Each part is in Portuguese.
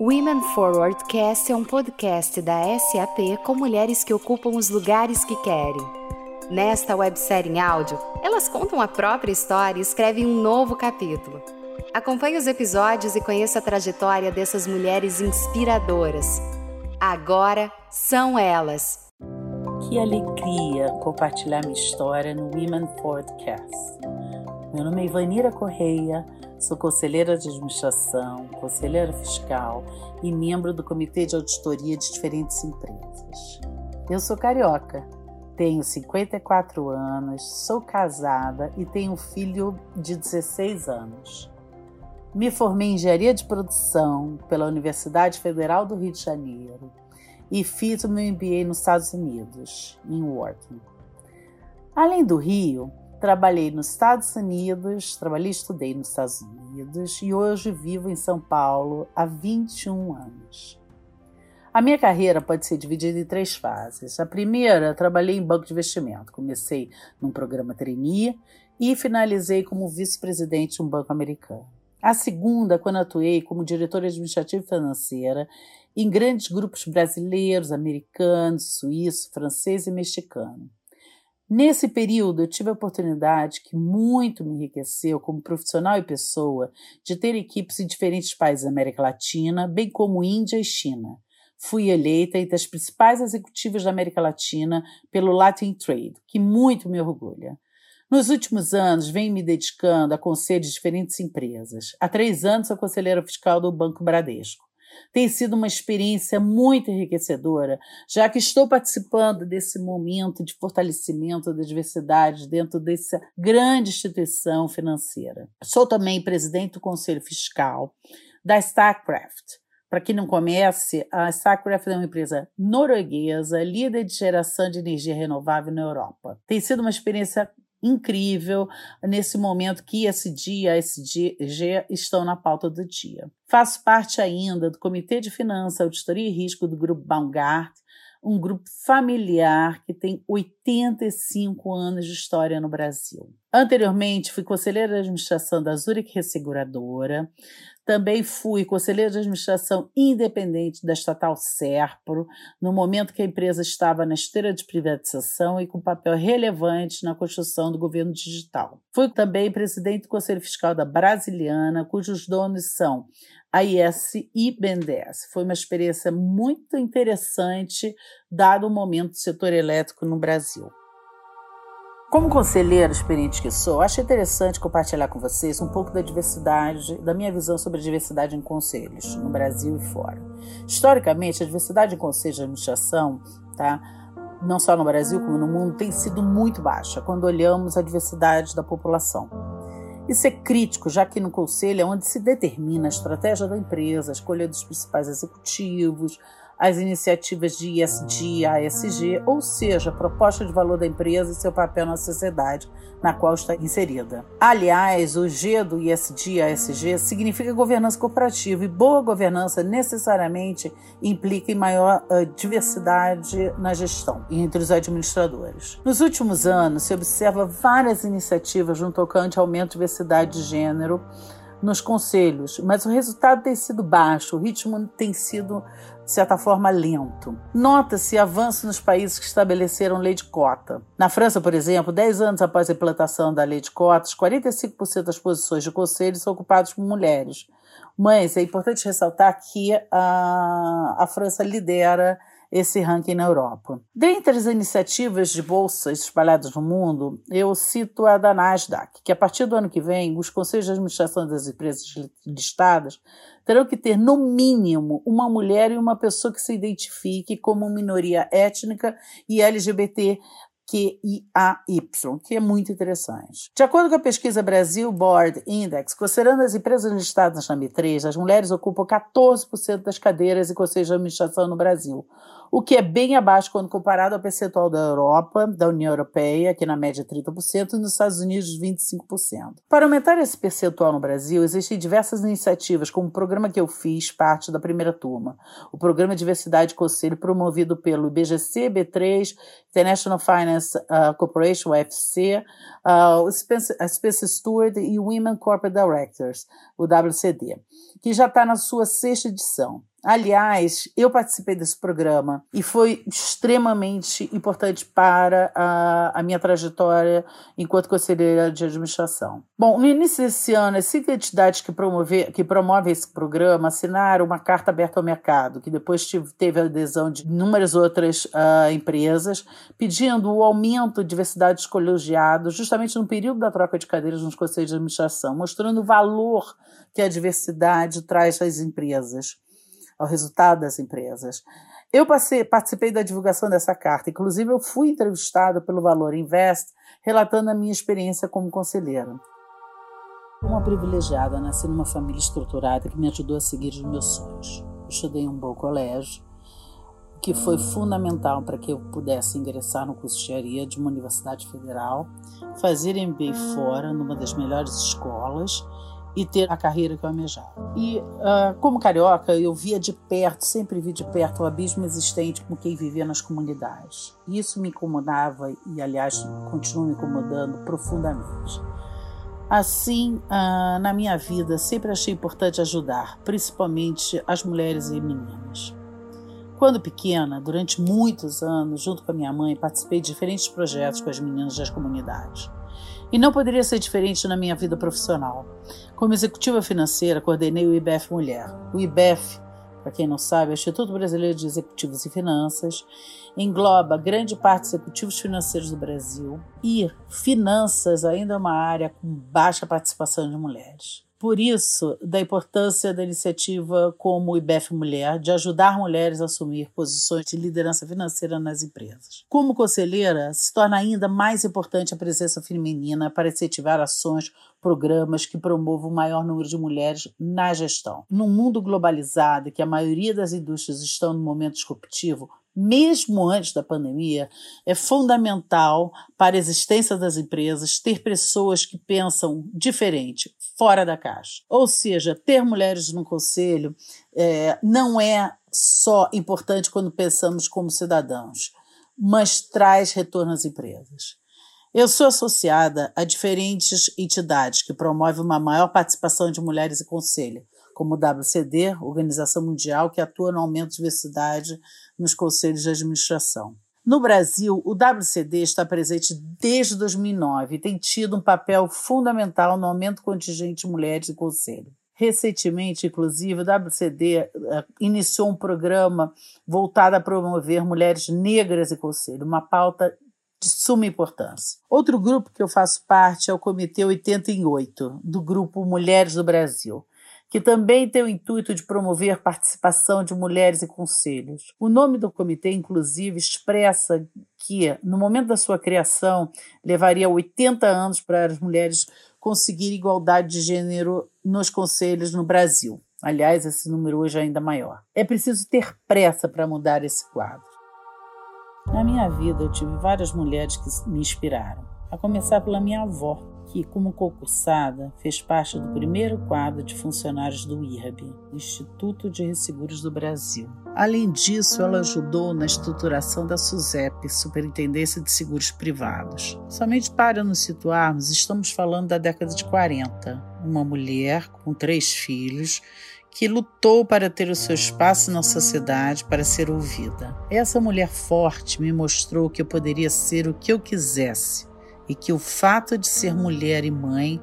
Women Forward Cast é um podcast da SAP com mulheres que ocupam os lugares que querem. Nesta websérie em áudio, elas contam a própria história e escrevem um novo capítulo. Acompanhe os episódios e conheça a trajetória dessas mulheres inspiradoras. Agora são elas. Que alegria compartilhar minha história no Women Forward Cast. Meu nome é Ivanira Correia Sou conselheira de administração, conselheira fiscal e membro do comitê de auditoria de diferentes empresas. Eu sou carioca, tenho 54 anos, sou casada e tenho um filho de 16 anos. Me formei em engenharia de produção pela Universidade Federal do Rio de Janeiro e fiz o meu MBA nos Estados Unidos, em Wharton. Além do Rio, Trabalhei nos Estados Unidos, trabalhei e estudei nos Estados Unidos e hoje vivo em São Paulo há 21 anos. A minha carreira pode ser dividida em três fases. A primeira, trabalhei em banco de investimento. Comecei num programa trainee e finalizei como vice-presidente de um banco americano. A segunda, quando atuei como diretora administrativa financeira em grandes grupos brasileiros, americanos, suíço, francês e mexicano. Nesse período, eu tive a oportunidade que muito me enriqueceu como profissional e pessoa de ter equipes em diferentes países da América Latina, bem como Índia e China. Fui eleita entre as principais executivas da América Latina pelo Latin Trade, que muito me orgulha. Nos últimos anos, venho me dedicando a conselhos de diferentes empresas. Há três anos, sou conselheira fiscal do Banco Bradesco. Tem sido uma experiência muito enriquecedora, já que estou participando desse momento de fortalecimento da diversidade dentro dessa grande instituição financeira. Sou também presidente do Conselho Fiscal da StarCraft. Para quem não conhece, a StarCraft é uma empresa norueguesa, líder de geração de energia renovável na Europa. Tem sido uma experiência incrível nesse momento que ESG e ASG estão na pauta do dia. Faço parte ainda do Comitê de Finanças, Auditoria e Risco do Grupo Baumgart, um grupo familiar que tem 85 anos de história no Brasil. Anteriormente, fui conselheira de administração da Zurich Resseguradora, também fui conselheira de administração independente da estatal Serpro, no momento que a empresa estava na esteira de privatização e com papel relevante na construção do governo digital. Fui também presidente do Conselho Fiscal da Brasiliana, cujos donos são a IS e BNDES. Foi uma experiência muito interessante, dado o momento do setor elétrico no Brasil. Como conselheira experiente que sou, acho interessante compartilhar com vocês um pouco da diversidade, da minha visão sobre a diversidade em conselhos, no Brasil e fora. Historicamente, a diversidade em conselhos de administração, tá, não só no Brasil como no mundo, tem sido muito baixa quando olhamos a diversidade da população. Isso é crítico, já que no conselho é onde se determina a estratégia da empresa, a escolha dos principais executivos, as iniciativas de ISD, ASG, ou seja, a proposta de valor da empresa e seu papel na sociedade na qual está inserida. Aliás, o G do ISD, ASG significa governança corporativa e boa governança necessariamente implica em maior uh, diversidade na gestão e entre os administradores. Nos últimos anos, se observa várias iniciativas no tocante ao aumento de diversidade de gênero nos conselhos, mas o resultado tem sido baixo, o ritmo tem sido de certa forma, lento. Nota-se avanço nos países que estabeleceram lei de cota. Na França, por exemplo, 10 anos após a implantação da lei de cotas, 45% das posições de conselho são ocupadas por mulheres. Mas é importante ressaltar que a, a França lidera esse ranking na Europa. Dentre as iniciativas de bolsas espalhadas no mundo, eu cito a da Nasdaq, que a partir do ano que vem, os conselhos de administração das empresas listadas terão que ter, no mínimo, uma mulher e uma pessoa que se identifique como minoria étnica e LGBT QIAY, que é muito interessante. De acordo com a pesquisa Brasil Board Index, considerando as empresas listadas na B3, as mulheres ocupam 14% das cadeiras e conselhos de administração no Brasil, o que é bem abaixo quando comparado ao percentual da Europa, da União Europeia, que na média é 30%, e nos Estados Unidos 25%. Para aumentar esse percentual no Brasil, existem diversas iniciativas, como o programa que eu fiz parte da primeira turma, o Programa Diversidade Conselho, promovido pelo IBGC, B3, International Finance uh, Corporation, UFC, uh, o Spencer, Spencer Stewart e Women Corporate Directors, o WCD, que já está na sua sexta edição. Aliás, eu participei desse programa e foi extremamente importante para a, a, minha trajetória enquanto conselheira de administração. Bom, no início desse ano, as cinco entidades que, promover, que promovem esse programa assinaram uma carta aberta ao mercado, que depois tive, teve a adesão de inúmeras outras uh, empresas, pedindo o aumento de diversidade de colegiados, justamente no período da troca de cadeiras nos conselhos de administração, mostrando o valor que a diversidade traz às empresas ao resultado das empresas. Eu passei, participei da divulgação dessa carta, inclusive eu fui entrevistada pelo Valor Invest, relatando a minha experiência como conselheira. Uma privilegiada, nasci numa família estruturada que me ajudou a seguir os meus sonhos. Eu estudei em um bom colégio, que foi fundamental para que eu pudesse ingressar no curso de engenharia de uma universidade federal, fazer MBA fora, numa das melhores escolas, e ter a carreira que eu almejava. E uh, como carioca, eu via de perto, sempre vi de perto o abismo existente com quem vivia nas comunidades. Isso me incomodava e, aliás, continua me incomodando profundamente. Assim, uh, na minha vida, sempre achei importante ajudar, principalmente as mulheres e meninas. Quando pequena, durante muitos anos, junto com a minha mãe, participei de diferentes projetos com as meninas das comunidades. E não poderia ser diferente na minha vida profissional. Como executiva financeira, coordenei o IBF Mulher. O IBF, para quem não sabe, é o Instituto Brasileiro de Executivos e Finanças, engloba grande parte dos executivos financeiros do Brasil e finanças ainda é uma área com baixa participação de mulheres. Por isso, da importância da iniciativa como o IBEF Mulher de ajudar mulheres a assumir posições de liderança financeira nas empresas. Como conselheira, se torna ainda mais importante a presença feminina para incentivar ações, programas que promovam o maior número de mulheres na gestão. Num mundo globalizado, que a maioria das indústrias estão no momento disruptivo, mesmo antes da pandemia, é fundamental para a existência das empresas ter pessoas que pensam diferente, fora da caixa. Ou seja, ter mulheres no conselho é, não é só importante quando pensamos como cidadãos, mas traz retorno às empresas. Eu sou associada a diferentes entidades que promovem uma maior participação de mulheres em conselho, como o WCD, Organização Mundial, que atua no aumento de diversidade nos conselhos de administração. No Brasil, o WCD está presente desde 2009 e tem tido um papel fundamental no aumento contingente de mulheres em conselho. Recentemente, inclusive, o WCD eh, iniciou um programa voltado a promover mulheres negras em conselho, uma pauta de suma importância. Outro grupo que eu faço parte é o Comitê 88, do grupo Mulheres do Brasil que também tem o intuito de promover participação de mulheres em conselhos. O nome do comitê, inclusive, expressa que, no momento da sua criação, levaria 80 anos para as mulheres conseguirem igualdade de gênero nos conselhos no Brasil. Aliás, esse número hoje é ainda maior. É preciso ter pressa para mudar esse quadro. Na minha vida, eu tive várias mulheres que me inspiraram, a começar pela minha avó, que, como concursada, fez parte do primeiro quadro de funcionários do IRB, Instituto de Resseguros do Brasil. Além disso, ela ajudou na estruturação da SUSEP, Superintendência de Seguros Privados. Somente para nos situarmos, estamos falando da década de 40. Uma mulher com três filhos que lutou para ter o seu espaço na sociedade, para ser ouvida. Essa mulher forte me mostrou que eu poderia ser o que eu quisesse e que o fato de ser mulher e mãe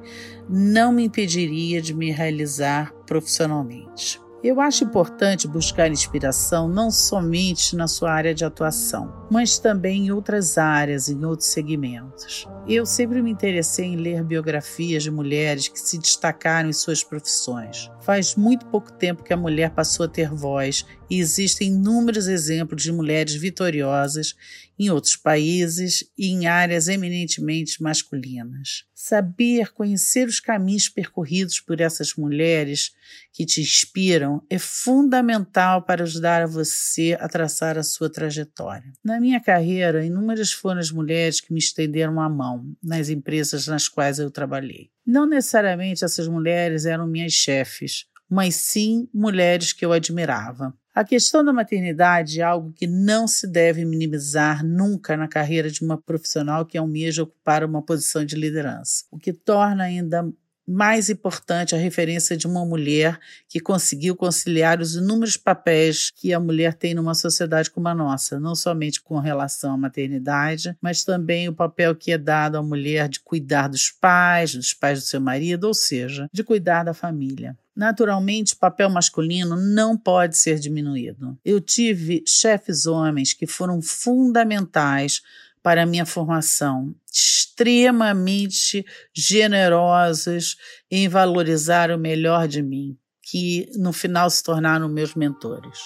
não me impediria de me realizar profissionalmente. Eu acho importante buscar inspiração não somente na sua área de atuação, mas também em outras áreas, em outros segmentos. Eu sempre me interessei em ler biografias de mulheres que se destacaram em suas profissões. Faz muito pouco tempo que a mulher passou a ter voz e existem inúmeros exemplos de mulheres vitoriosas em outros países e em áreas eminentemente masculinas. Saber, conhecer os caminhos percorridos por essas mulheres que te inspiram é fundamental para ajudar a você a traçar a sua trajetória. Na minha carreira, inúmeras foram as mulheres que me estenderam a mão nas empresas nas quais eu trabalhei. Não necessariamente essas mulheres eram minhas chefes, mas sim mulheres que eu admirava. A questão da maternidade é algo que não se deve minimizar nunca na carreira de uma profissional que almeja ocupar uma posição de liderança, o que torna ainda mais importante a referência de uma mulher que conseguiu conciliar os inúmeros papéis que a mulher tem numa sociedade como a nossa, não somente com relação à maternidade, mas também o papel que é dado à mulher de cuidar dos pais, dos pais do seu marido, ou seja, de cuidar da família. Naturalmente, o papel masculino não pode ser diminuído. Eu tive chefes homens que foram fundamentais para a minha formação, extremamente generosos em valorizar o melhor de mim, que no final se tornaram meus mentores.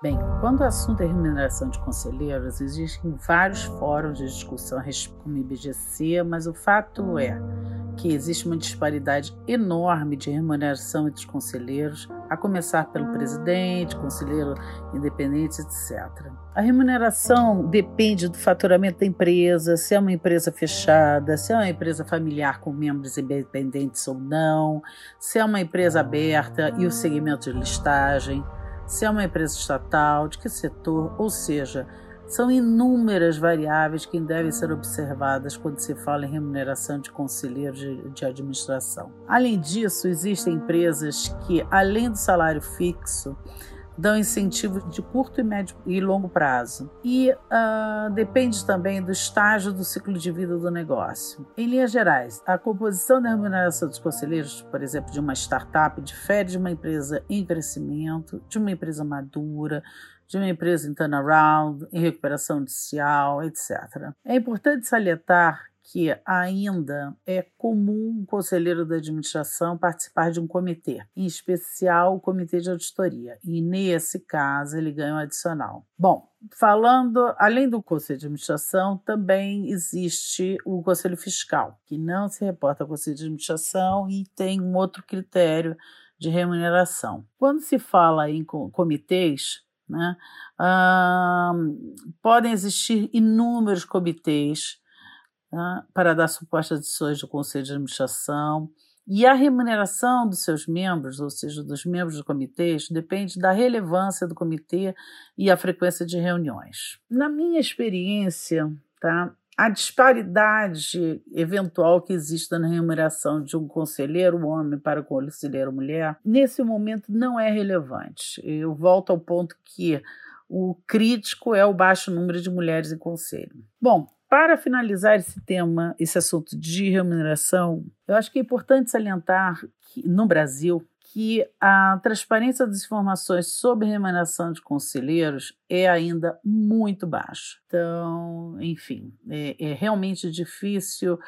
Bem, quando o assunto é remuneração de conselheiros, existem vários fóruns de discussão como IBGC, mas o fato é que existe uma disparidade enorme de remuneração entre os conselheiros, a começar pelo presidente, conselheiro independente, etc. A remuneração depende do faturamento da empresa, se é uma empresa fechada, se é uma empresa familiar com membros independentes ou não, se é uma empresa aberta e o segmento de listagem se é uma empresa estatal, de que setor, ou seja, são inúmeras variáveis que devem ser observadas quando se fala em remuneração de conselheiros de, de, administração. Além disso, existem empresas que, além do salário fixo, dão incentivo de curto e médio e longo prazo. E uh, depende também do estágio do ciclo de vida do negócio. Em linhas gerais, a composição da remuneração dos conselheiros, por exemplo, de uma startup, difere de uma empresa em crescimento, de uma empresa madura, de uma empresa em turnaround, em recuperação judicial, etc. É importante salientar que ainda é comum um conselheiro da administração participar de um comitê, em especial o comitê de auditoria, e nesse caso ele ganha um adicional. Bom, falando, além do conselho de administração, também existe o conselho fiscal, que não se reporta ao conselho de administração e tem um outro critério de remuneração. Quando se fala em comitês, né, podem existir inúmeros comitês né, para dar suporte às decisões do Conselho de Administração. E a remuneração dos seus membros, ou seja, dos membros do comitê, depende da relevância do comitê e a frequência de reuniões. Na minha experiência, tá, a disparidade eventual que existe na remuneração de um conselheiro homem para conselheiro mulher, nesse momento não é relevante. Eu volto ao ponto que o crítico é o baixo número de mulheres em conselho. Bom, para finalizar esse tema, esse assunto de remuneração, eu acho que é importante salientar que no Brasil que a transparência das informações sobre remuneração de conselheiros é ainda muito baixa. Então, enfim, é, é realmente difícil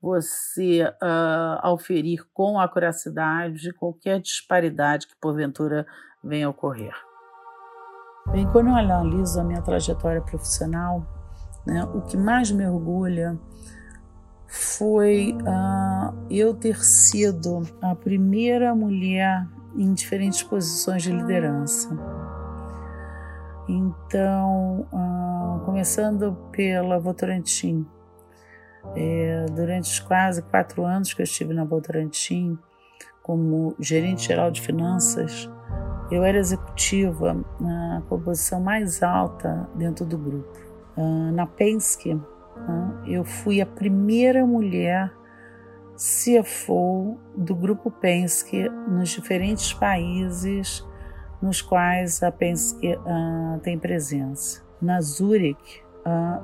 você uh, auferir com acuracidade qualquer disparidade que porventura venha a ocorrer. Bem, quando eu analiso a minha trajetória profissional, né? O que mais me orgulha foi uh, eu ter sido a primeira mulher em diferentes posições de liderança. Então, uh, começando pela Votorantim, é, durante os quase quatro anos que eu estive na Votorantim, como gerente geral de finanças, eu era executiva na posição mais alta dentro do grupo. Na Penske, eu fui a primeira mulher CFO do grupo Penske nos diferentes países nos quais a Penske uh, tem presença. Na Zurich,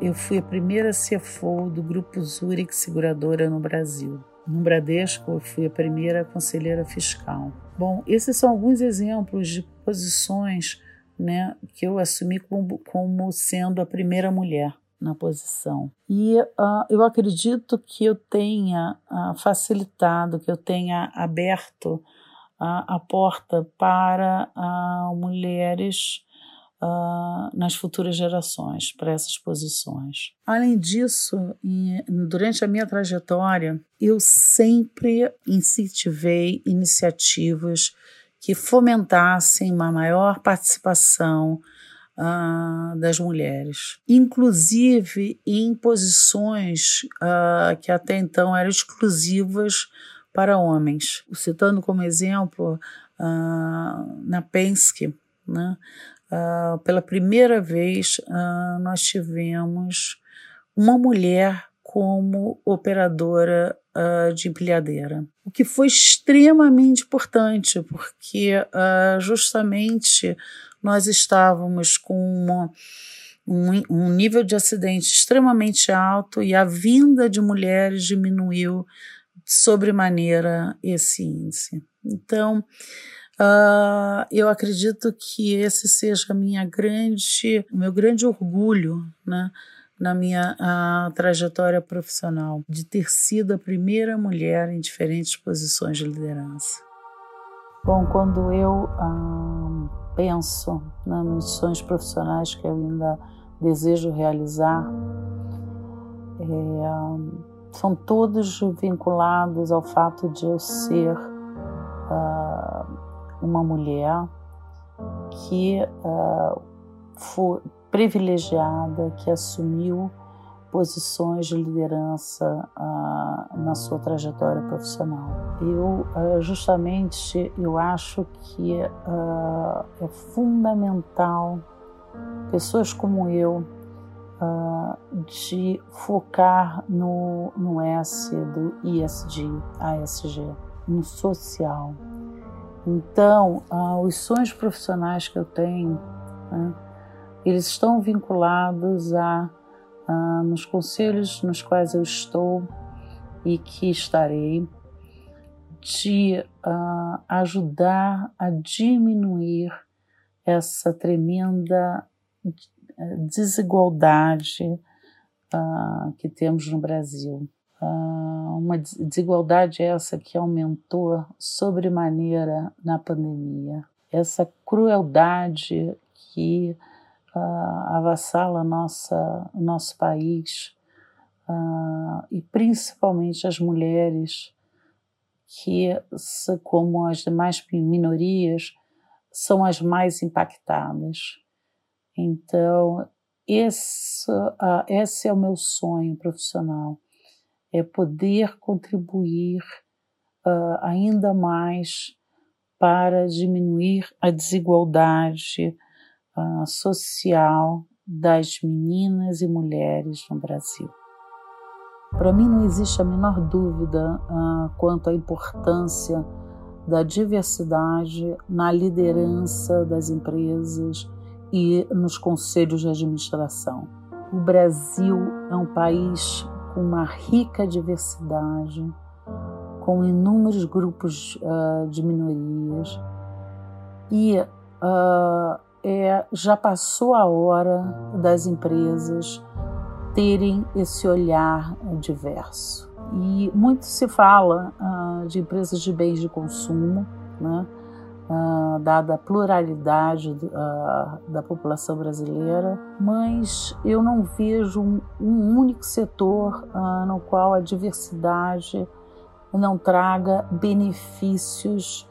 eu fui a primeira CFO do grupo Zurich Seguradora no Brasil. No Bradesco, eu fui a primeira conselheira fiscal. Bom, esses são alguns exemplos de posições né, que eu assumi como, como sendo a primeira mulher na posição. E uh, eu acredito que eu tenha uh, facilitado, que eu tenha aberto uh, a porta para mulheres nas futuras gerações, para essas posições. Além disso, durante a minha trajetória, eu sempre incentivei iniciativas que fomentassem uma maior participação uh, das mulheres, inclusive em posições uh, que até então eram exclusivas para homens. Citando como exemplo, uh, na Penske, né, pela primeira vez nós tivemos uma mulher como operadora uh, de empilhadeira, o que foi extremamente importante, porque uh, justamente nós estávamos com uma, um, um nível de acidente extremamente alto e a vinda de mulheres diminuiu sobremaneira esse índice. Então, uh, eu acredito que esse seja minha grande, o meu grande orgulho, né? na minha trajetória profissional, de ter sido a primeira mulher em diferentes posições de liderança. Bom, quando eu ah, penso nas missões profissionais que eu ainda desejo realizar, é, são todos vinculados ao fato de eu ser uh, uma mulher que uh, foi privilegiada, que assumiu posições de liderança uh, na sua trajetória profissional. Eu uh, justamente eu acho que uh, é fundamental pessoas como eu de focar no, no S do ISG, ASG, no social. Então, os sonhos profissionais que eu tenho, né, eles estão vinculados a ah, nos conselhos nos quais eu estou e que estarei, de uh, ajudar a diminuir essa tremenda eh, desigualdade que temos no Brasil. Uma desigualdade essa que aumentou sobremaneira na pandemia. Essa crueldade que uh, avassala nossa, nosso país uh, e principalmente as mulheres que, como as demais minorias, são as mais impactadas. Então, esse, uh, esse é o meu sonho profissional, é poder contribuir uh, ainda mais para diminuir a desigualdade social das meninas e mulheres no Brasil. Para mim não existe a menor dúvida uh, quanto à importância da diversidade na liderança das empresas e nos conselhos de administração. O Brasil é um país com uma rica diversidade, com inúmeros grupos uh, de minorias e uh, é, já passou a hora das empresas terem esse olhar diverso. E muito se fala uh, de empresas de bens de consumo, né? Uh, dada a pluralidade uh, da população brasileira, mas eu não vejo um, um único setor no qual a diversidade não traga benefícios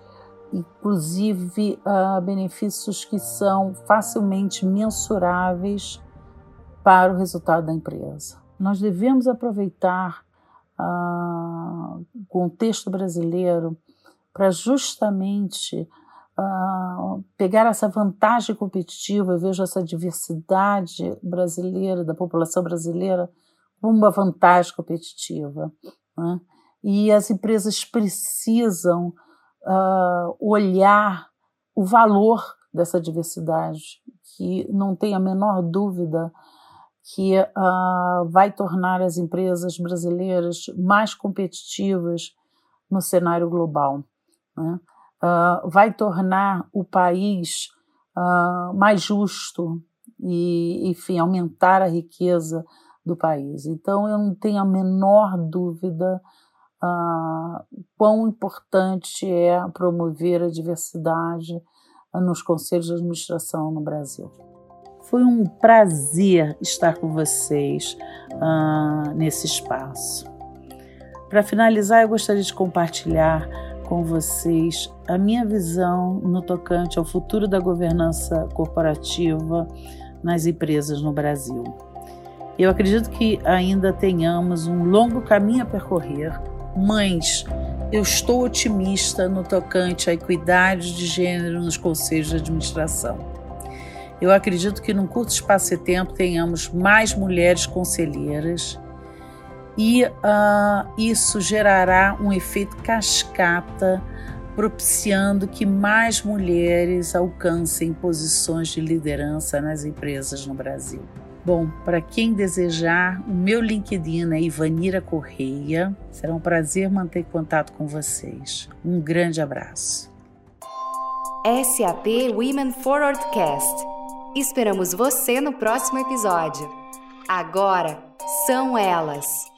inclusive uh, benefícios que são facilmente mensuráveis para o resultado da empresa. Nós devemos aproveitar uh, o contexto brasileiro para justamente uh, pegar essa vantagem competitiva. Eu vejo essa diversidade brasileira, da população brasileira, como uma vantagem competitiva. Né? E as empresas precisam uh, olhar o valor dessa diversidade, que não tem a menor dúvida que uh, vai tornar as empresas brasileiras mais competitivas no cenário global. Né? Uh, vai tornar o país uh, mais justo e, enfim, aumentar a riqueza do país. Então, eu não tenho a menor dúvida uh, quão importante é promover a diversidade nos conselhos de administração no Brasil. Foi um prazer estar com vocês uh, nesse espaço. Para finalizar, eu gostaria de compartilhar com vocês a minha visão no tocante ao futuro da governança corporativa nas empresas no Brasil. Eu acredito que ainda tenhamos um longo caminho a percorrer, mas eu estou otimista no tocante à equidade de gênero nos conselhos de administração. Eu acredito que num curto espaço de tempo tenhamos mais mulheres conselheiras e uh, isso gerará um efeito cascata, propiciando que mais mulheres alcancem posições de liderança nas empresas no Brasil. Bom, para quem desejar, o meu LinkedIn é Ivanira Correia. Será um prazer manter contato com vocês. Um grande abraço. SAP Women Forward Cast. Esperamos você no próximo episódio. Agora são elas.